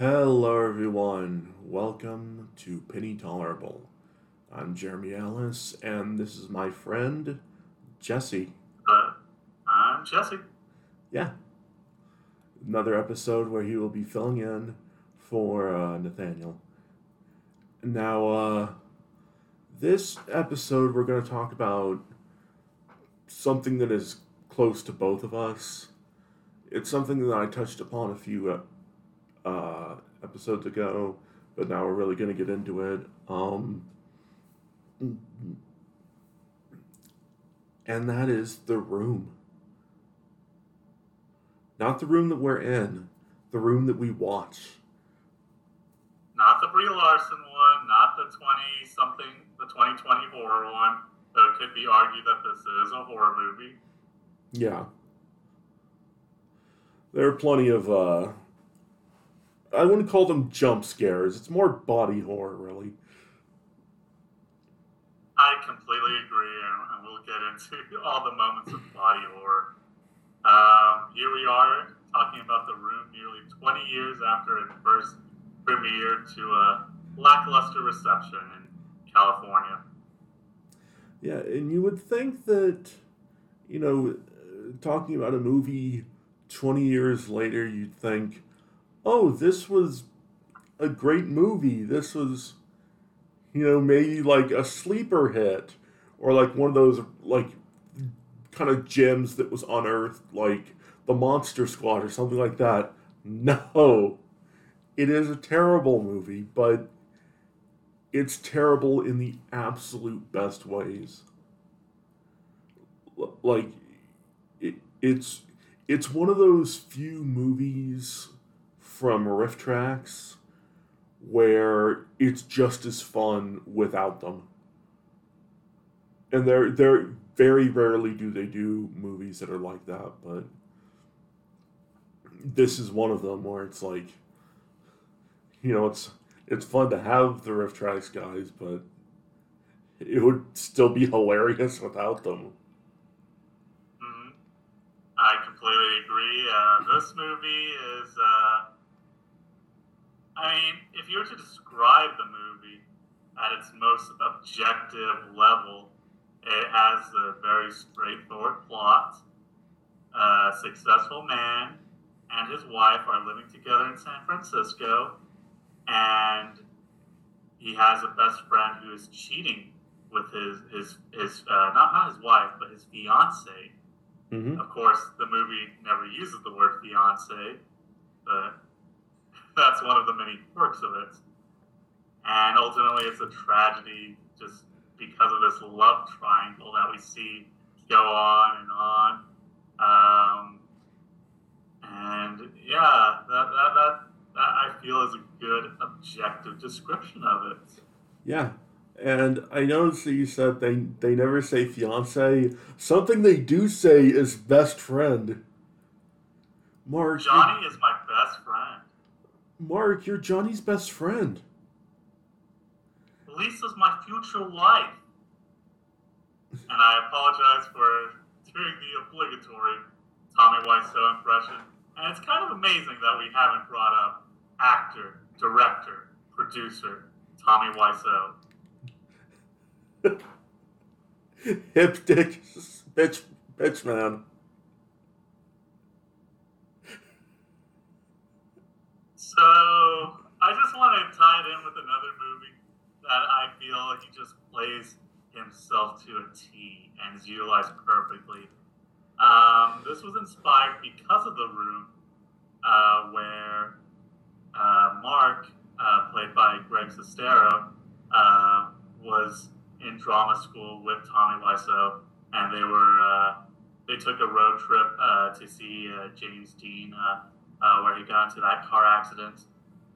Hello, everyone. Welcome to Penny Tolerable. I'm Jeremy Ellis, and this is my friend Jesse. Uh, I'm Jesse. Yeah. Another episode where he will be filling in for uh, Nathaniel. Now, uh, this episode, we're going to talk about something that is close to both of us. It's something that I touched upon a few uh, episodes ago, but now we're really going to get into it. Um, and that is the room. Not the room that we're in, the room that we watch. Not the Brie Larson one, not the 20 something, the 2020 horror one. Though it could be argued that this is a horror movie. Yeah. There are plenty of, uh, I wouldn't call them jump scares. It's more body horror, really. I completely agree, and we'll get into all the moments of body horror. Um, here we are talking about the room nearly 20 years after it first premiered to a lackluster reception in California. Yeah, and you would think that, you know, talking about a movie 20 years later, you'd think, oh, this was a great movie. This was, you know, maybe like a sleeper hit or like one of those, like, kind of gems that was unearthed, like the Monster Squad or something like that. No. It is a terrible movie, but it's terrible in the absolute best ways. Like, it, it's it's one of those few movies from RiffTrax where it's just as fun without them. And they're they're very rarely do they do movies that are like that, but this is one of them where it's like you know, it's it's fun to have the RiffTrax guys, but it would still be hilarious without them. Mm-hmm. I completely agree. Uh, this movie is, uh, I mean, if you were to describe the movie at its most objective level, it has a very straightforward plot. A successful man and his wife are living together in San Francisco and he has a best friend who is cheating with his his his uh, not not his wife but his fiance. Mm-hmm. Of course, the movie never uses the word fiance, but that's one of the many quirks of it. And ultimately, it's a tragedy just because of this love triangle that we see go on and on. Um, and yeah, that, that, that that I feel is a good objective description of it. Yeah. And I noticed that you said they they never say fiance. Something they do say is best friend. Mark. Johnny is my best friend. Mark, you're Johnny's best friend. Lisa's my future wife. And I apologize for doing the obligatory Tommy Wiseau impression. And it's kind of amazing that we haven't brought up actor, director, producer Tommy Wiseau. Hip dick bitch bitch man. So I just want to tie it in with another movie that I feel he just plays himself to a T and is utilized perfectly. Um, this was inspired because of The Room, uh, where uh, Mark, uh, played by Greg Sestero, uh, was in drama school with Tommy Wiseau, and they were uh, they took a road trip uh, to see James Dean, Uh, where he got into that car accident,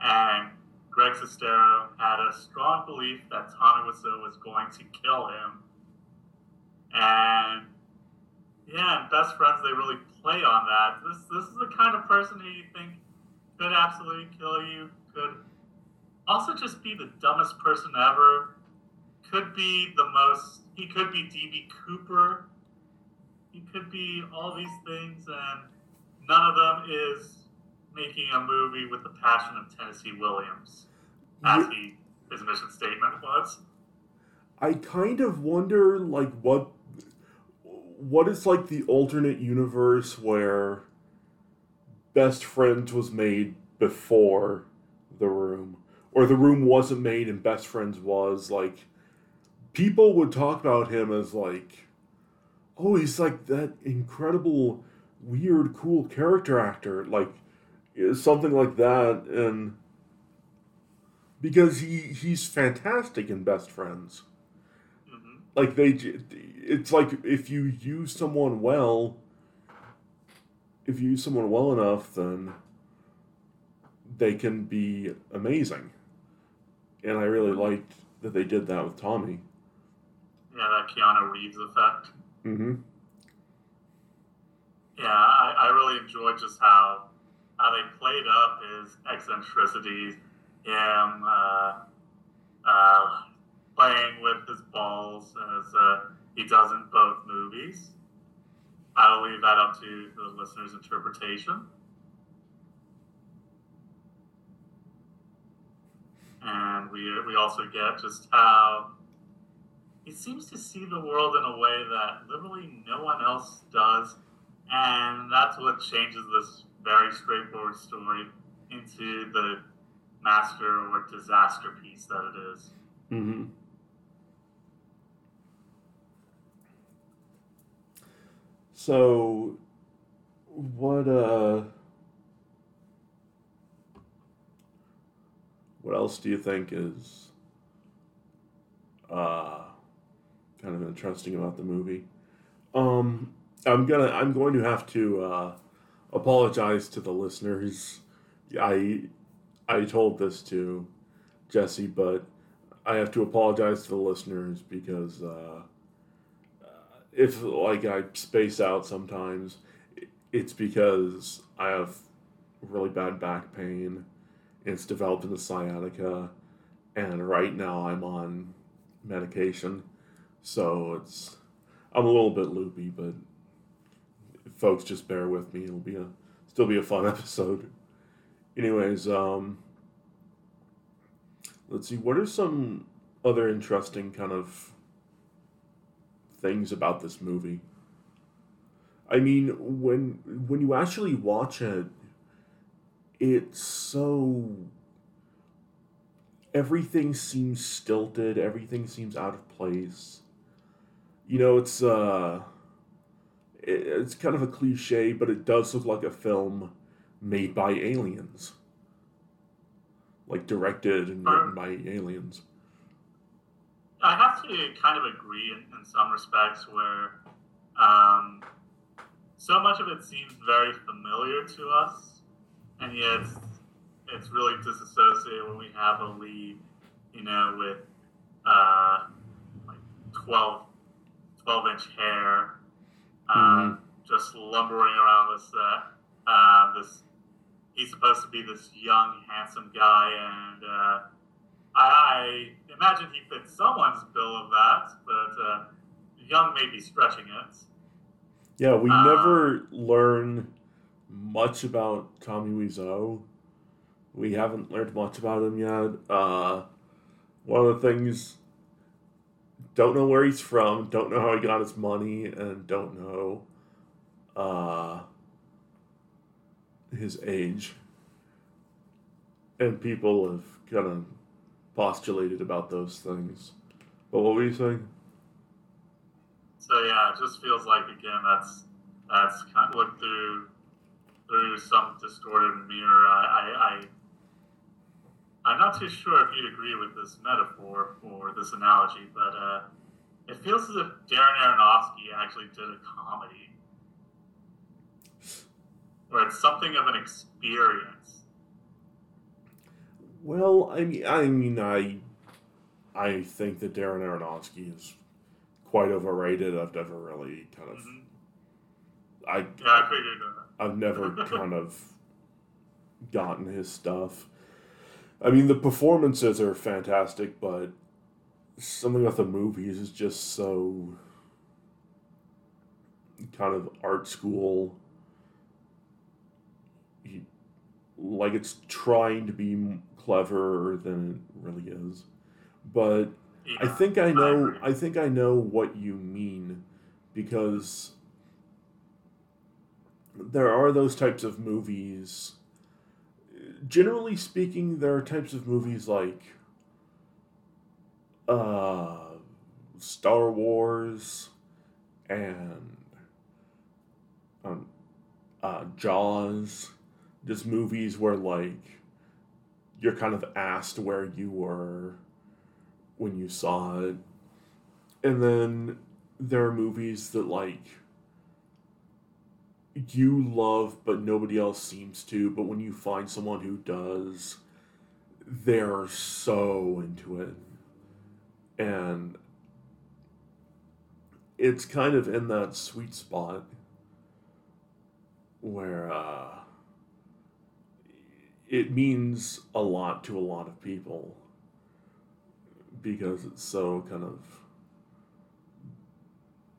and Greg Sestero had a strong belief that Wiseau was going to kill him, and yeah, and best friends they really play on that. This this is the kind of person who you think could absolutely kill you, could also just be the dumbest person ever, could be the most, he could be DB Cooper, he could be all these things, and none of them is making a movie with the passion of Tennessee Williams, as he his mission statement was. I kind of wonder, like, what what is like the alternate universe where Best Friends was made before The Room, or The Room wasn't made and Best Friends was like. People would talk about him as like, oh, he's like that incredible, weird, cool character actor, like something like that, and because he he's fantastic in Best Friends. hmm Like they, it's like if you use someone well, if you use someone well enough, then they can be amazing. And I really liked that they did that with Tommy. Yeah, that Keanu Reeves effect. Mm-hmm. Yeah, I, I really enjoyed just how how they played up his eccentricities, him uh, uh, playing with his balls as uh, he does in both movies. I'll leave that up to the listener's interpretation. And we we also get just how he seems to see the world in a way that literally no one else does and that's what changes this very straightforward story into the master or disaster piece that it is. Mm-hmm. So, what uh, what else do you think is uh, kind of interesting about the movie? Um, I'm gonna I'm going to have to uh, apologize to the listeners. I I told this to Jesse, but I have to apologize to the listeners because uh, if like I space out sometimes, it's because I have really bad back pain. It's developed into sciatica, and right now I'm on medication, so it's I'm a little bit loopy, but folks just bear with me. It'll be a still be a fun episode. Anyways, um, let's see. What are some other interesting kind of things about this movie? I mean, when when you actually watch it, it's so everything seems stilted. Everything seems out of place. You know, it's uh, it's kind of a cliche, but it does look like a film made by aliens, like directed and written by aliens. I have to kind of agree in, in some respects where um, so much of it seems very familiar to us, and yet it's, it's really disassociated when we have a lead, you know, with uh, like 12, 12 inch hair, um, just lumbering around the set. Um, this he's supposed to be this young, handsome guy, and uh, I, I imagine he fits someone's bill of that, but uh, young may be stretching it. Yeah, we Uh, never learn much about Tommy Wiseau. We haven't learned much about him yet. Uh, one of the things, don't know where he's from, don't know how he got his money, and don't know uh, his age. And people have kind of postulated about those things. But what were you saying? So yeah, it just feels like again that's that's kind of looked through through some distorted mirror. I, I, I I'm not too sure if you'd agree with this metaphor or this analogy, but uh, it feels as if Darren Aronofsky actually did a comedy where it's something of an experience. Well, I mean, I mean, I, I think that Darren Aronofsky is quite overrated. I've never really kind of, Mhm. I, Yeah, I figured that. I've never kind of gotten his stuff. I mean, the performances are fantastic, but something about the movies is just so kind of art school. Like it's trying to be cleverer than it really is. But I think I know. I think I know what you mean, because there are those types of movies. Generally speaking, there are types of movies like uh, Star Wars and um, uh, Jaws, just movies where like you're kind of asked where you were when you saw it. And then there are movies that like you love but nobody else seems to, but when you find someone who does, they're so into it. And it's kind of in that sweet spot where uh, it means a lot to a lot of people because it's so kind of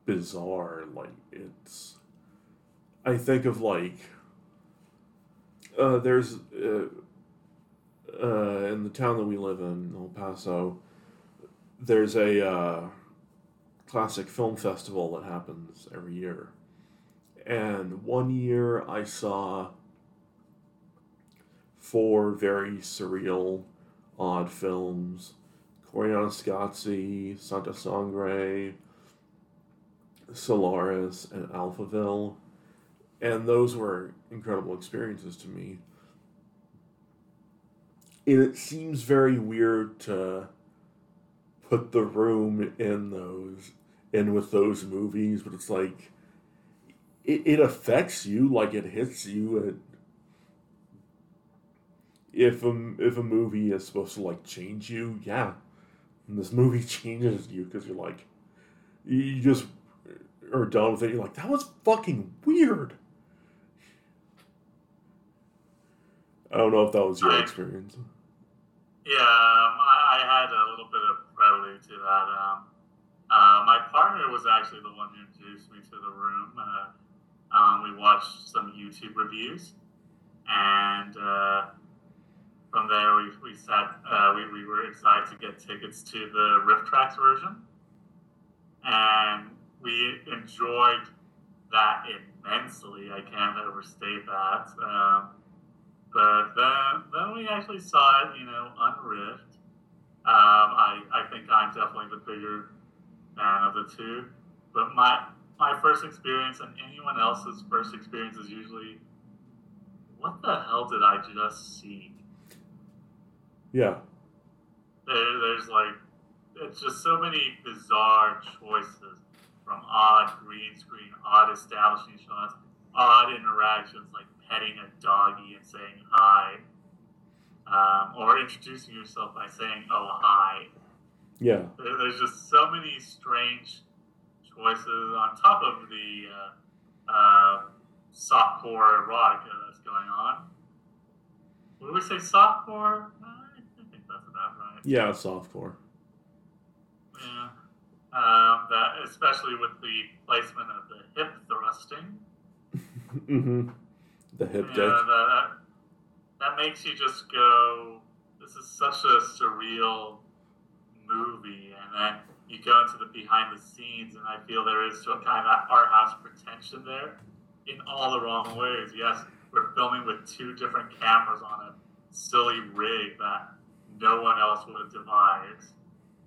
bizarre. Like it's, I think of like, uh, there's uh, uh, in the town that we live in, El Paso. There's a uh, classic film festival that happens every year, and one year I saw four very surreal, odd films Koyaanisqatsi, Santa Sangre, Solaris, and Alphaville. And those were incredible experiences to me. And it seems very weird to put the room in those in with those movies, but it's like it, it affects you, like it hits you and if a, if a movie is supposed to like change you, yeah, and this movie changes you because you're like, you just are done with it. You're like, that was fucking weird. I don't know if that was your I- experience. Yeah, um, I, I had a little bit of prelude to that. Um, uh, my partner was actually the one who introduced me to the room. Uh, um, we watched some YouTube reviews, and uh, from there we, we sat. Uh, we, we were excited to get tickets to the RiffTrax version, and we enjoyed that immensely. I can't overstate that. Um, but then, then we actually saw it, you know, on Rift. Um, I, I think I'm definitely the bigger fan of the two. But my my first experience and anyone else's first experience is usually, what the hell did I just see? Yeah, There, there's like, it's just so many bizarre choices from odd green screen, odd establishing shots, odd interactions like petting a doggy and saying hi, um, or introducing yourself by saying, oh, hi. yeah, There's just so many strange choices on top of the uh, uh, softcore erotica that's going on. Would we say softcore? I think that's about right. yeah, softcore. Yeah. Um, that especially with the placement of the hip thrusting. mm-hmm. The hip Yeah, that, that, that makes you just go, this is such a surreal movie. And then you go into the behind the scenes, and I feel there is some kind of art house pretension there in all the wrong ways. Yes, we're filming with two different cameras on a silly rig that no one else would have devised.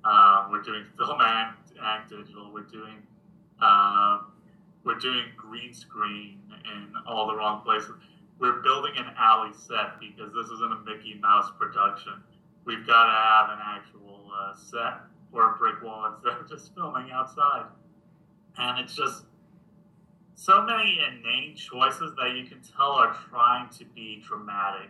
Um, we're doing film and, and digital. We're doing um, we're doing green screen in all the wrong places. We're building an alley set because this isn't a Mickey Mouse production. We've got to have an actual uh, set or a brick wall instead of just filming outside. And it's just so many inane choices that you can tell are trying to be dramatic.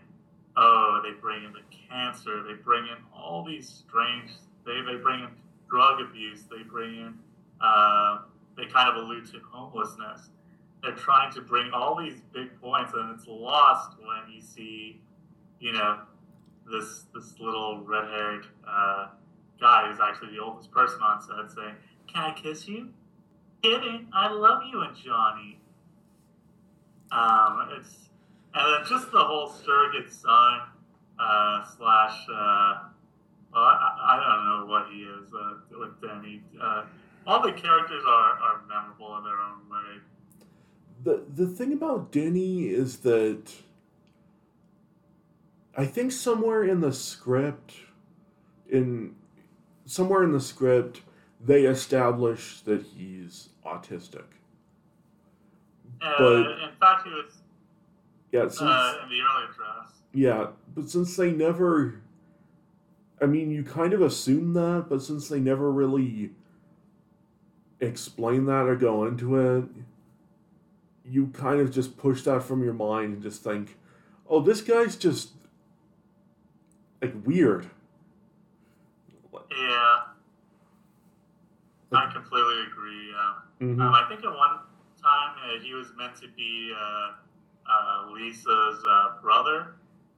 Oh, they bring in the cancer. They bring in all these strange. They they bring in drug abuse. They bring in. Uh, they kind of allude to homelessness. They're trying to bring all these big points, and it's lost when you see, you know, this this little red-haired uh, guy who's actually the oldest person on set saying, "Can I kiss you?" Kidding. I love you and Johnny. Um, it's and then just the whole surrogate son uh, slash. Uh, well, I, I don't know what he is uh, with Denny. Uh, all the characters are, are memorable in their own way. The the thing about Denny is that I think somewhere in the script, in somewhere in the script, they establish that he's autistic. Uh, But- in fact, he was Yeah, since uh, in the earlier drafts. yeah, but since they never, I mean, you kind of assume that, but since they never really explain that or go into it, you kind of just push that from your mind and just think, oh, this guy's just like weird. Yeah, I completely agree. Yeah. Mhm. Um, I think at one time uh, he was meant to be uh, uh, Lisa's uh, brother,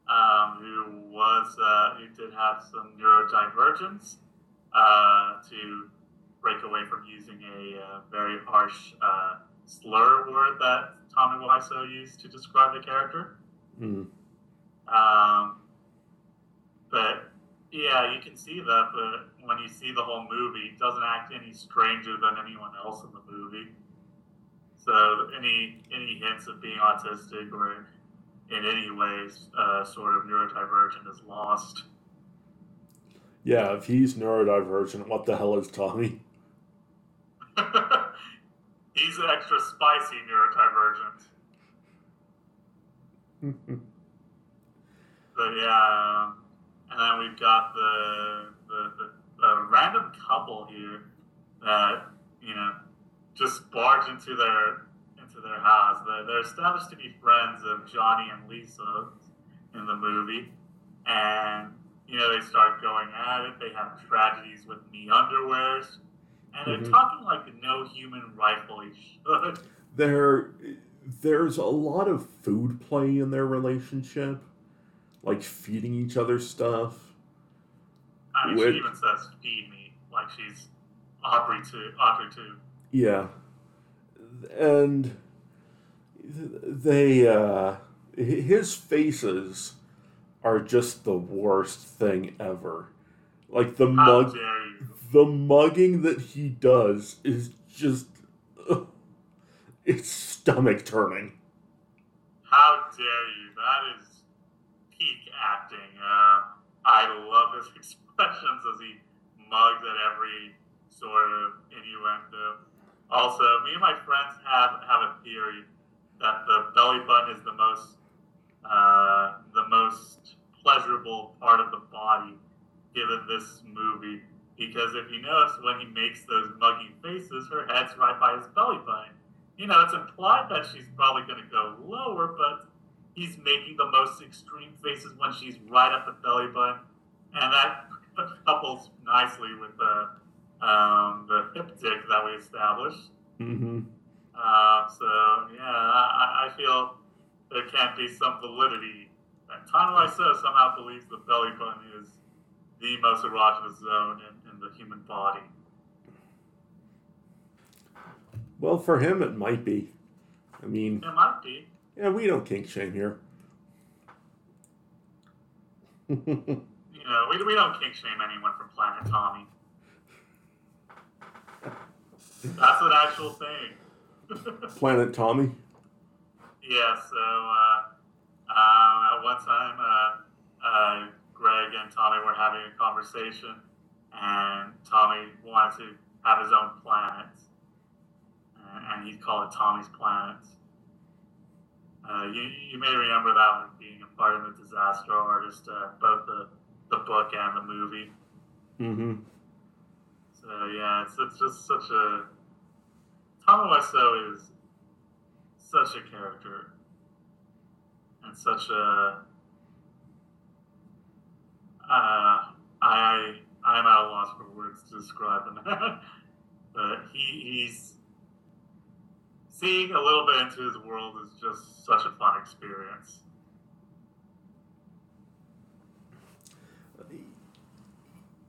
um, who was uh, who did have some neurodivergence uh, to break away from using a uh, very harsh uh, slur word that Tommy Wiseau used to describe the character. Mm. Um, but yeah, you can see that. But when you see the whole movie, he doesn't act any stranger than anyone else in the movie. So any any hints of being autistic or in any ways uh, sort of neurodivergent is lost. Yeah, if he's neurodivergent, what the hell is Tommy? He's an extra spicy neurodivergent. But yeah, and then we've got the the, the the random couple here that you know just barge into their into their house. They're, they're established to be friends of Johnny and Lisa in the movie, and you know they start going at it. They have tragedies with knee underwears, and they're Mhm. talking like no human rightfully should. there there's a lot of food play in their relationship like feeding each other stuff I mean, she even says "feed me" like she's Audrey II. Audrey II. yeah and they uh his faces are just the worst thing ever like the How mug? The mugging that he does is just ugh, it's stomach turning How dare you? That is peak acting. Uh, I love his expressions as he mugs at every sort of innuendo. Also, me and my friends have have a theory that the belly button is the most uh, the most pleasurable part of the body given this movie. Because if you notice, when he makes those muggy faces, her head's right by his belly button. You know, it's implied that she's probably going to go lower, but he's making the most extreme faces when she's right at the belly button, and that couples nicely with the um, the hip dick that we established. mm-hmm. Um, so yeah, I, I feel there can't be some validity. And Tom Wiseau somehow believes the belly button is the most erogenous zone in, in the human body. well for him it might be i mean It might be. Yeah, we don't kink shame here. You know, we, we don't kink shame anyone from Planet Tommy. That's an actual thing. Planet Tommy. Yeah, so uh, um, at one time, uh, uh, Greg and Tommy were having a conversation, and Tommy wanted to have his own planet, and, he'd call it Tommy's Planet. Uh, you, you may remember that one being a part of the Disaster Artist, uh, both the, the book and the movie. Mm-hmm. So yeah, it's, it's just such a Tommy Wiseau is such a character and such a uh, I I'm at a loss for words to describe him, but he, he's seeing a little bit into his world is just such a fun experience.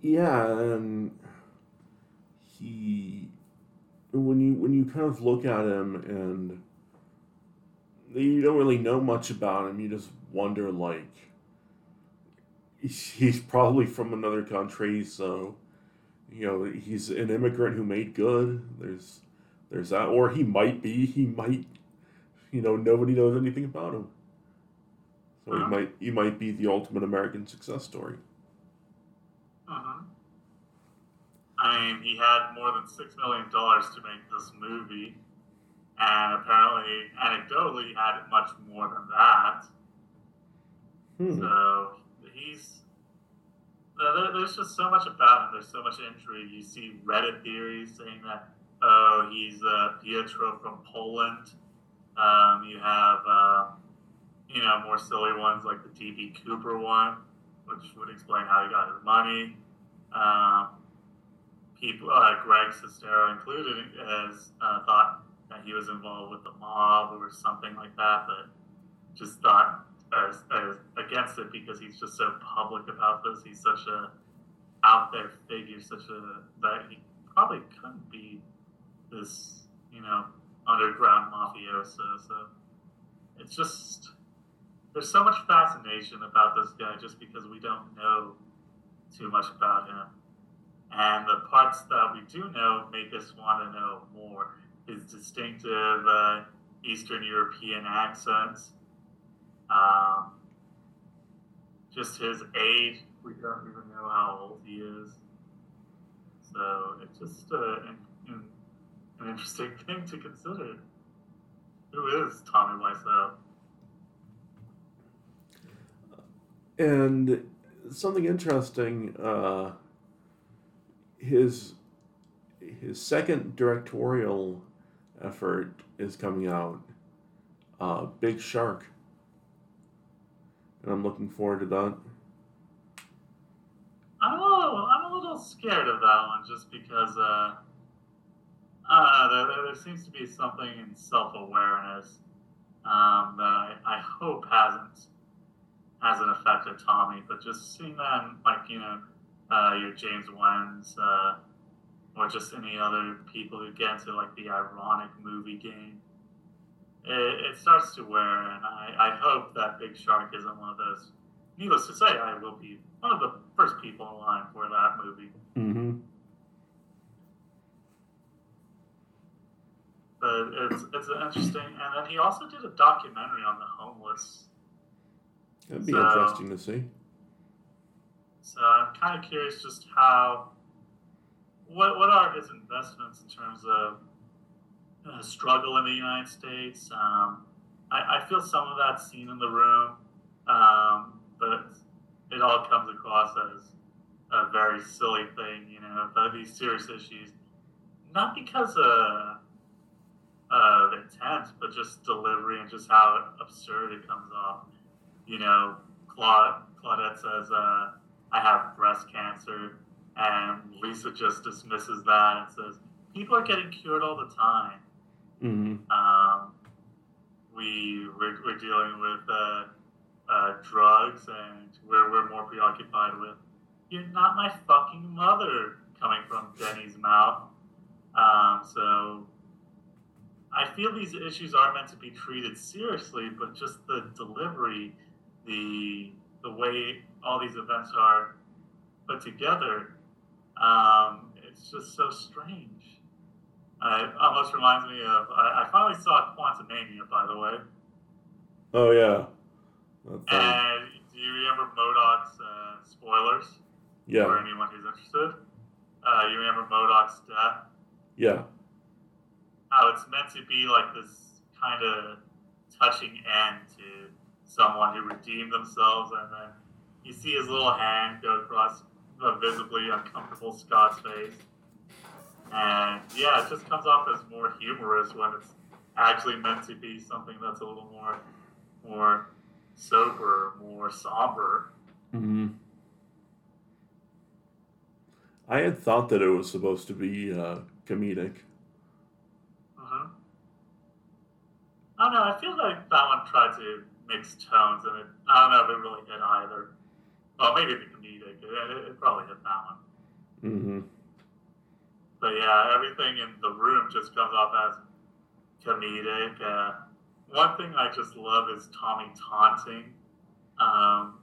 Yeah, and he when you when you kind of look at him and you don't really know much about him. You just wonder, like, he's probably from another country, so you know he's an immigrant who made good. There's there's that, or he might be. He might, you know, nobody knows anything about him. So uh-huh. he might he might be the ultimate American success story. Uh-huh. I mean, he had more than six million dollars to make this movie, and apparently, anecdotally, he had much more than that. Hmm. So he's there's just so much about him. There's so much intrigue. You see Reddit theories saying that oh, he's uh, Pietro from Poland. Um, you have uh, you know more silly ones like the DB Cooper one, which would explain how he got his money. Um, people, uh, Greg Sestero included, has uh, thought that he was involved with the mob or something like that, but just thought as, as against it because he's just so public about this. He's such a out there figure, such a that he probably couldn't be this, you know, underground mafioso. So it's just there's so much fascination about this guy just because we don't know too much about him. And the parts that we do know make us want to know more. His distinctive uh, Eastern European accents, um, just his age, we don't even know how old he is. So it's just uh, an, an interesting thing to consider. Who is Tommy Wiseau? And something interesting, uh, his his second directorial effort is coming out, uh, Big Shark and I'm looking forward to that. I'm a little, I'm a little scared of that one just because uh, uh, there, there seems to be something in self awareness um, that I, I hope hasn't hasn't affected Tommy, but just seeing them like you know uh, your James Wans uh, or just any other people who get into like the ironic movie game it, it starts to wear, and I, I hope that Big Shark isn't one of those. Needless to say, I will be one of the first people in line for that movie. Mm-hmm. But it's it's interesting, and then he also did a documentary on the homeless. That'd be so, interesting to see. So I'm kind of curious just how what what are his investments in terms of uh, struggle in the United States. Um, I, I, feel some of that seen in the room, um, but it all comes across as a very silly thing, you know, about these serious issues, not because of, of intent, but just delivery and just how absurd it comes off. You know, Claude, Claudette says, uh, I have breast cancer, and Lisa just dismisses that and says, people are getting cured all the time. Mm-hmm. Um, we we're, we're, dealing with uh, uh, drugs, and we're we're more preoccupied with "You're not my fucking mother" coming from Denny's mouth. Um, so I feel these issues aren't meant to be treated seriously, but just the delivery, the the way all these events are put together, um, it's just so strange. Uh, it almost reminds me of. I, I finally saw Quantumania, by the way. Oh yeah. and do you remember MODOK's uh, spoilers? Yeah. For anyone who's interested, uh, you remember MODOK's death? Yeah. How it's meant to be like this kind of touching end to someone who redeemed themselves, and then you see his little hand go across a visibly uncomfortable Scott's face and yeah, it just comes off as more humorous when it's actually meant to be something that's a little more more sober, more somber. Mm-hmm. I had thought that it was supposed to be uh, comedic. Uh-huh. I don't know. I feel like that one tried to mix tones, and it, I don't know if it really hit either. Well, maybe the comedic. It, it probably hit that one. Mm-hmm. But yeah, everything in the room just comes off as comedic. Uh, one thing I just love is Tommy taunting. Um,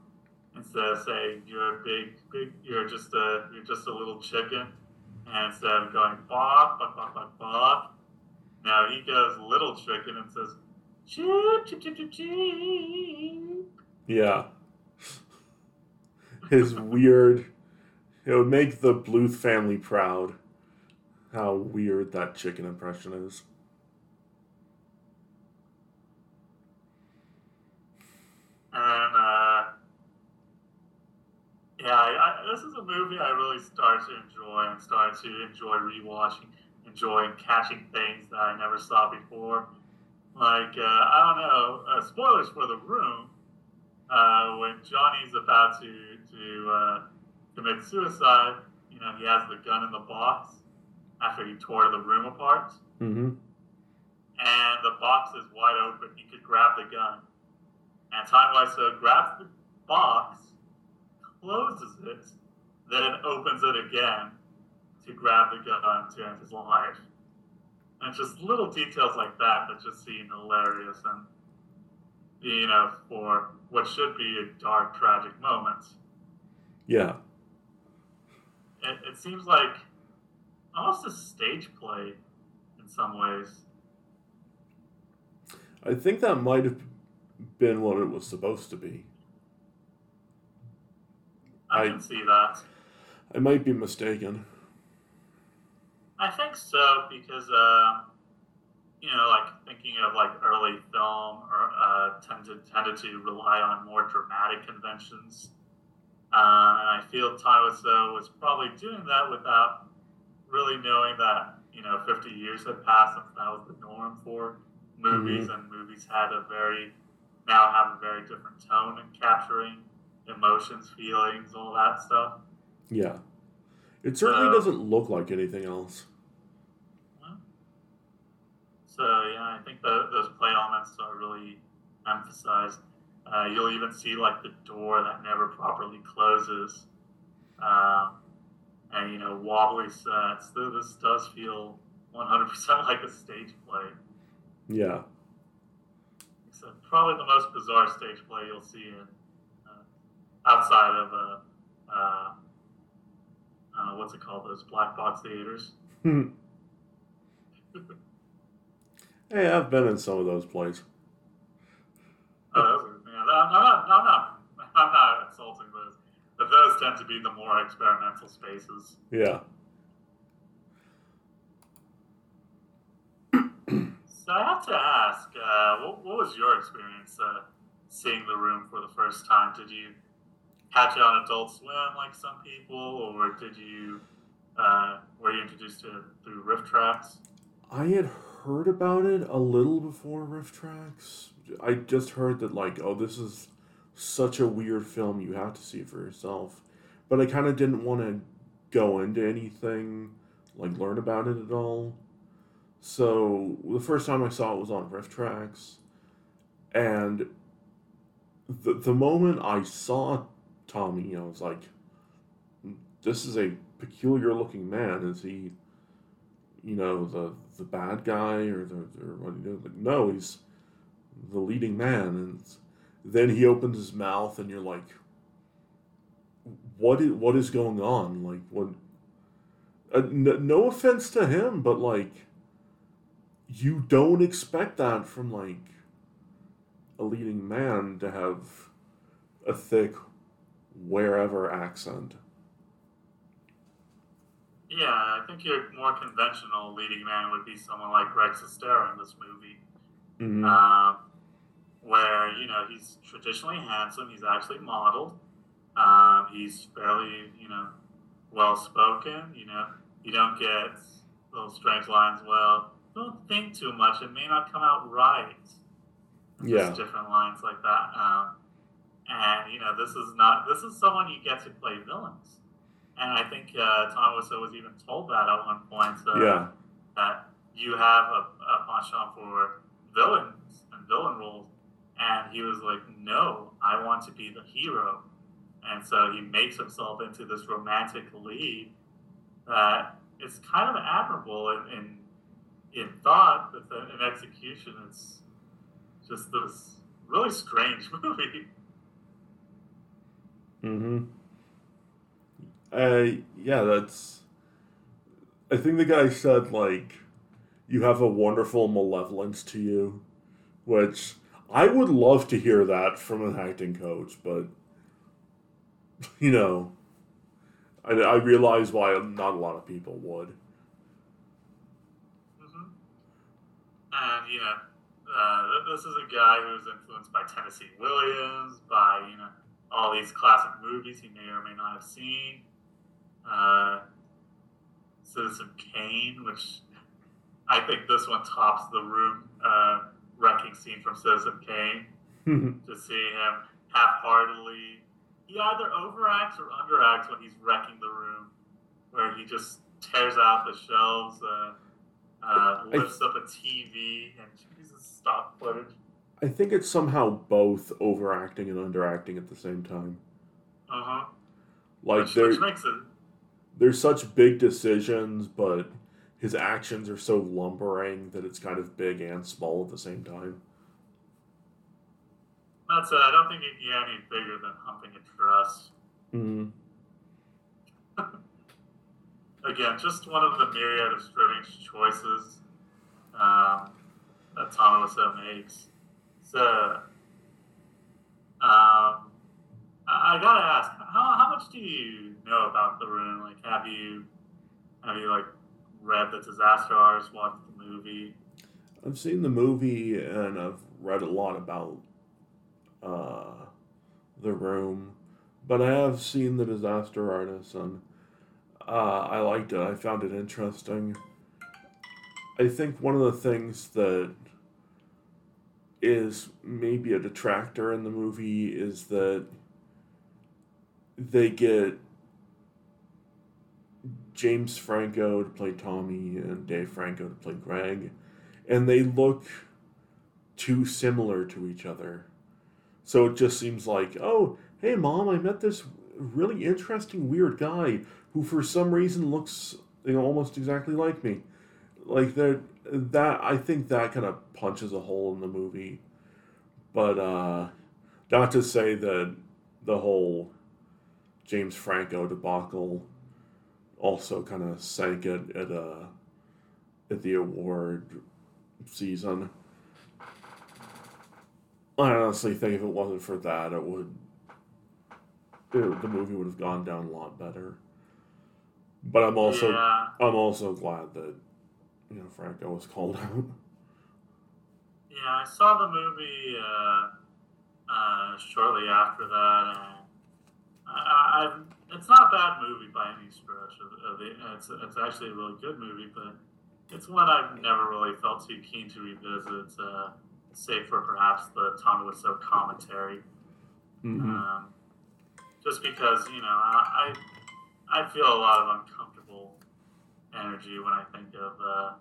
instead of saying you're a big, big, you're just a, you're just a little chicken, and instead of going bawk, bawk, bawk, bawk, bawk, now he goes little chicken and says cheep, cheep, cheep, cheep, cheep. Yeah. His weird. It would make the Bluth family proud. How weird that chicken impression is. And uh, yeah, I, I, this is a movie I really started to enjoy and started to enjoy rewatching, enjoying catching things that I never saw before. Like uh, I don't know, uh, spoilers for the room. Uh, when Johnny's about to to uh, commit suicide, you know, he has the gun in the box after he tore the room apart, Mm-hmm. and the box is wide open. He could grab the gun, and Tommy Wiseau grabs the box, closes it, then opens it again to grab the gun to end his life. And just little details like that that just seem hilarious and you know for what should be a dark, tragic moment. Yeah. It, it seems like almost a stage play in some ways. I think that might have been what it was supposed to be. I, I- can see that. I might be mistaken. I think so because, uh, you know, like thinking of like early film or uh, tended tended to rely on more dramatic conventions, um, and I feel Tommy Wiseau was probably doing that without really knowing that you know 50 years had passed since that was the norm for movies, and movies had a very now have a very different tone in capturing emotions, feelings, all that stuff. Yeah. It certainly Uh, doesn't look like anything else. So yeah, I think the, those play elements are really emphasized. Uh, you'll even see like the door that never properly closes, um, and you know wobbly sets. This does feel 100% like a stage play. Yeah. Except probably the most bizarre stage play you'll see in uh, outside of uh, uh, uh, what's it called? Those black box theaters. hey, I've been in some of those plays. Oh, yeah, I'm not, I'm not, I'm not but those tend to be the more experimental spaces. Yeah. So I have to ask, uh, what, what was your experience uh, seeing The Room for the first time? Did you catch it on Adult Swim like some people, or did you uh, were you introduced to it through RiffTrax? I had heard about it a little before RiffTrax. I just heard that, like, oh, this is such a weird film, you have to see it for yourself. But I kind of didn't want to go into anything, like, learn about it at all. So the first time I saw it was on RiffTrax. And the, the moment I saw Tommy, I was like, this is a peculiar looking man. Is he you know the the bad guy or the or what. Like, no, he's the leading man, and then he opens his mouth, and you're like, what is what is going on? Like what? Uh, n- no offense to him, but like, you don't expect that from like a leading man to have a thick wherever accent. Yeah, I think your more conventional leading man would be someone like Greg Sestero in this movie. Mm-hmm. um, where you know he's traditionally handsome. He's actually modeled. Um, he's fairly you know well spoken. You know you don't get little strange lines. Well, don't think too much. It may not come out right. Yeah. Just different lines like that. Um, and you know this is not this is someone you get to play villains. And I think uh, Tom Wiseau was even told that at one point. Uh, yeah. that you have a, a penchant for villains and villain roles. And he was like, no, I want to be the hero. And so he makes himself into this romantic lead that is kind of admirable in, in, in thought, but then in execution, it's just this really strange movie. Mm-hmm. Uh, yeah, that's. I think the guy said like, you have a wonderful malevolence to you, which I would love to hear that from an acting coach, but you know, I, I realize why not a lot of people would. hmm And you know, uh, this is a guy who's influenced by Tennessee Williams, by you know all these classic movies he may or may not have seen. Uh, Citizen Kane, which I think this one tops the room uh, wrecking scene from Citizen Kane. to see him half-heartedly, he either overacts or underacts when he's wrecking the room, where he just tears out the shelves, uh, uh, lifts up a TV, and uses stock footage. I think it's somehow both overacting and underacting at the same time. Uh huh. Like Which, which makes it there's such big decisions, but his actions are so lumbering that it's kind of big and small at the same time. That's. Uh, I don't think it can get any bigger than humping a truss. Mm. Again, just one of the myriad of strange choices um, that Tom Wiseau makes. So, um, I, I gotta ask, how, how much do you know about the room? Like, have you have you like read the disaster artist, watched the movie? I've seen the movie and I've read a lot about uh, the room, but I have seen the disaster artist and uh, I liked it. I found it interesting. I think one of the things that is maybe a detractor in the movie is that they get James Franco to play Tommy and Dave Franco to play Greg, and they look too similar to each other. So it just seems like, oh, hey, mom, I met this really interesting, weird guy who, for some reason, looks you know almost exactly like me. Like that, that I think that kind of punches a hole in the movie. But uh, not to say that the whole James Franco debacle also kind of sank it at uh, at the award season. I honestly think if it wasn't for that, it would it, the movie would have gone down a lot better. But I'm also yeah. I'm also glad that you know Franco was called out. Yeah, I saw the movie uh, uh, shortly after that, and I, I've, it's not a bad movie by any stretch. Of, of the, it's, it's actually a really good movie, but it's one I've never really felt too keen to revisit, uh, save for perhaps the Tommy Wiseau commentary. Mm-hmm. Um, just because, you know, I, I I feel a lot of uncomfortable energy when I think of uh,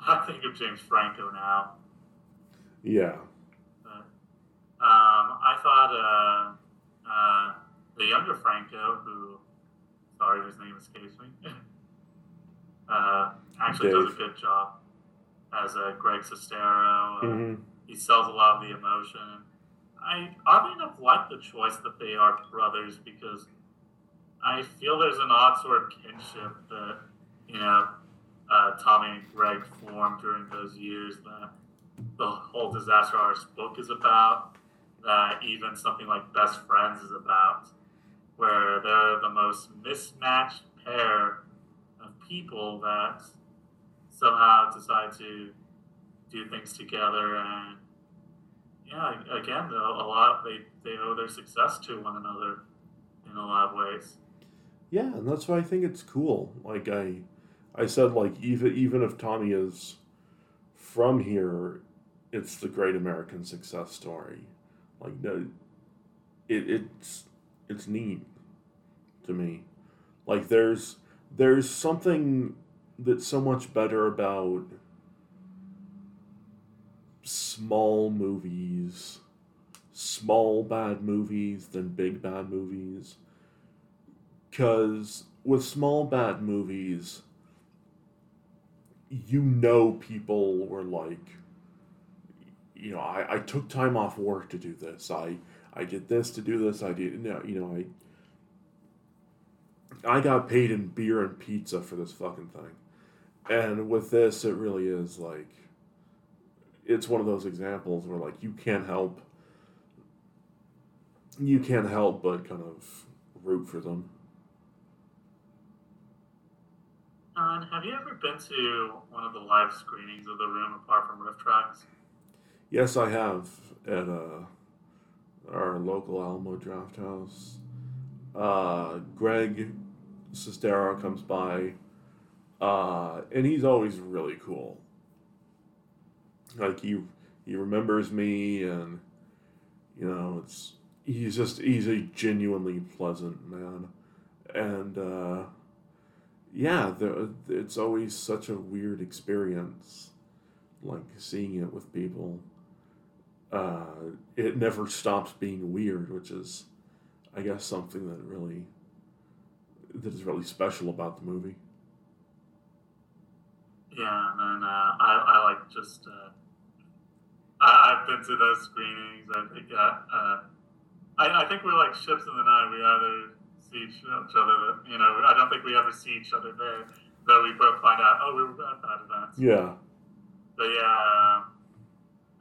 I think of James Franco now. Yeah. Um, I thought uh, the younger Franco, who, sorry, his name escapes me, uh, actually does a good job as uh, Greg Sestero. Uh, hmm He sells a lot of the emotion. I oddly enough like the choice that they are brothers because I feel there's an odd sort of kinship that you know uh, Tommy and Greg formed during those years that the whole disaster artist book is about. That even something like Best Friends is about, where they're the most mismatched pair of people that somehow decide to do things together and yeah again a lot they, they owe their success to one another in a lot of ways Yeah, and that's why I think it's cool. Like I, I said, like even even if Tommy is from here, it's the great American success story. Like no, it it's it's neat to me. Like there's there's something that's so much better about small movies, small bad movies than big bad movies because with small bad movies you know people were like you know, I, I took time off work to do this. I I did this to do this. I did no, you know, I I got paid in beer and pizza for this fucking thing. And with this, it really is like it's one of those examples where like you can't help you can't help but kind of root for them. And have you ever been to one of the live screenings of The Room apart from RiffTrax? Yes, I have at uh, our local Alamo Drafthouse. Uh, Greg Sestero comes by, uh, and he's always really cool. Like he he remembers me, and you know it's he's just he's a genuinely pleasant man, and uh, yeah, it's always such a weird experience, like seeing it with people uh, it never stops being weird, which is, I guess, something that really that is really special about the movie. Yeah, and then uh, I, I like just uh, I, I've been to those screenings. I think uh, uh, I, I think we're like ships in the night. We either see each other, you know. I don't think we ever see each other there. Though we both find out, oh, we were at that event. Yeah. But yeah. Um,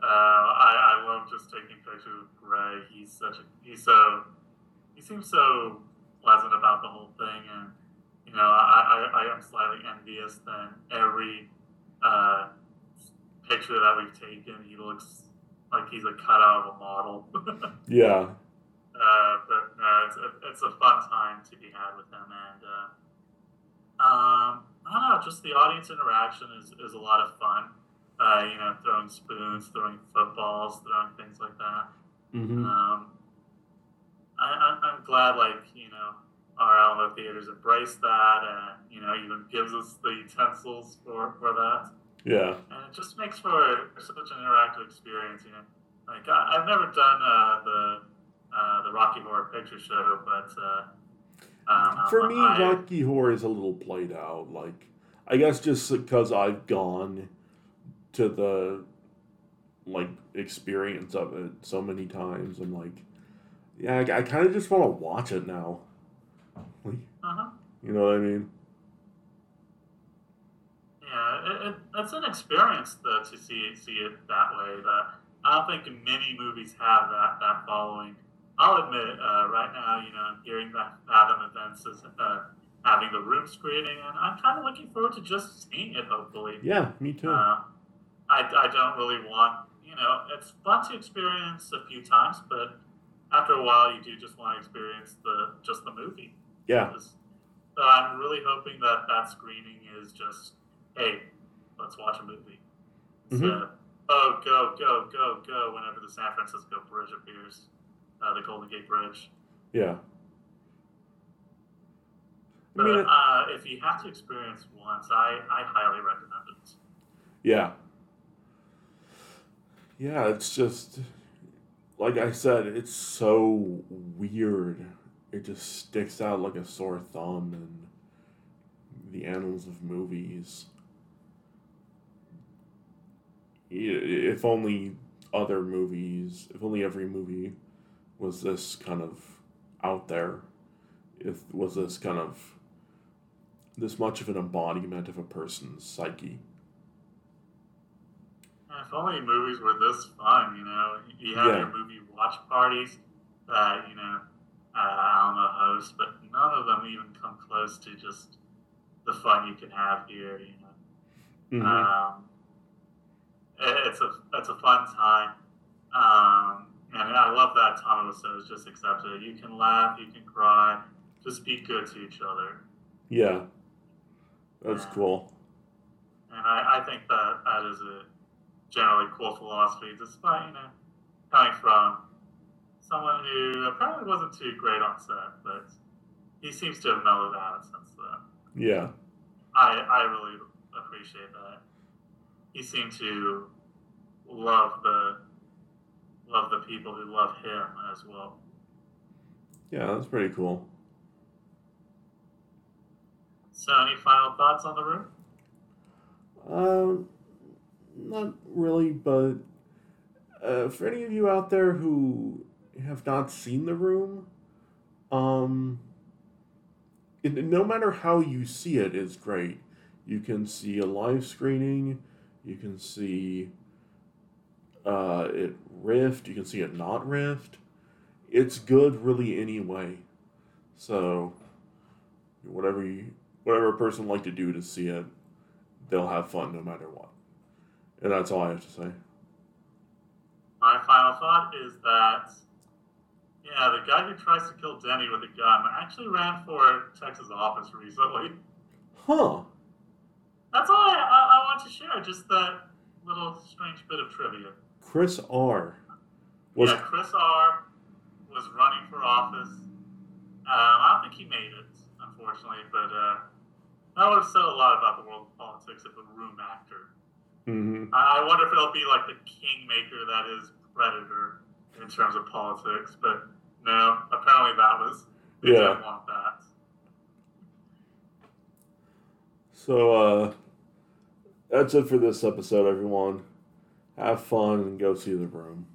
uh, I, I love just taking pictures with Greg. He's such a he's so he seems so pleasant about the whole thing, and you know I, I, I am slightly envious that every uh, picture that we've taken, he looks like he's a cutout of a model. yeah. Uh, but no, it's a, it's a fun time to be had with him, and uh, um, I don't know, just the audience interaction is, is a lot of fun uh, you know, throwing spoons, throwing footballs, throwing things like that. Mm-hmm. Um, I, am glad, like, you know, our Alamo Theaters embrace that and, you know, even gives us the utensils for, for that. Yeah. And it just makes for such an interactive experience, you know. Like, I, have never done uh, the uh, the Rocky Horror Picture Show, but uh, um, for me, I, Rocky Horror is a little played out. Like, I guess just because I've gone to the like experience of it so many times. I'm like, yeah, I, I kind of just want to watch it now. Like, uh-huh. You know what I mean? Yeah, it, it, it's an experience though to see see it that way. That I don't think many movies have that that following. I'll admit, uh, right now, you know, I'm hearing that Fathom events is uh, having the room screening, and I'm kind of looking forward to just seeing it. Hopefully, yeah, me too. Uh, I, I don't really want, you know, it's fun to experience a few times, but after a while, you do just want to experience the just the movie. Yeah. So I'm really hoping that that screening is just, hey, let's watch a movie. Mm-hmm. So, oh, go, go, go, go! Whenever the San Francisco Bridge appears, uh, the Golden Gate Bridge. Yeah. But I mean, uh, if you have to experience once, I, I highly recommend it. Yeah, yeah, it's just like I said, it's so weird. It just sticks out like a sore thumb in the annals of movies. If only other movies, if only every movie was this kind of out there, if was this kind of this much of an embodiment of a person's psyche. If only movies were this fun, you know. You have yeah. your movie watch parties that, you know, uh, Alamo hosts, but none of them even come close to just the fun you can have here, you know. Mm-hmm. Um, it's a it's a fun time. Um, and I love that Tommy Wiseau just accepted. You can laugh, you can cry, just be good to each other. Yeah, that's cool. And I, I think that that is a generally cool philosophy, despite you know coming from someone who apparently wasn't too great on set, but he seems to have mellowed out since then. Yeah, I I really appreciate that. He seemed to love the love the people who love him as well. Yeah, that's pretty cool. So, any final thoughts on the room? Um, not really, but uh, for any of you out there who have not seen the room, um, it, no matter how you see it is great. You can see a live screening. You can see uh, it rift. You can see it not rift. It's good, really, anyway. So, whatever you, whatever a person like to do to see it, they'll have fun no matter what. And that's all I have to say. My final thought is that, yeah, the guy who tries to kill Denny with a gun actually ran for Texas office recently. Huh. That's all I, I, I want to share. Just that little strange bit of trivia. Chris R. Was yeah, Chris R. was running for office. Um, I don't think he made it, unfortunately, but uh, that would have said a lot about the world of politics if a room actor. Mhm. I I wonder if it'll be like the kingmaker that is Predator in terms of politics, but no, apparently that was they Yeah. didn't want that. So uh, that's it for this episode, everyone. Have fun and go see the room.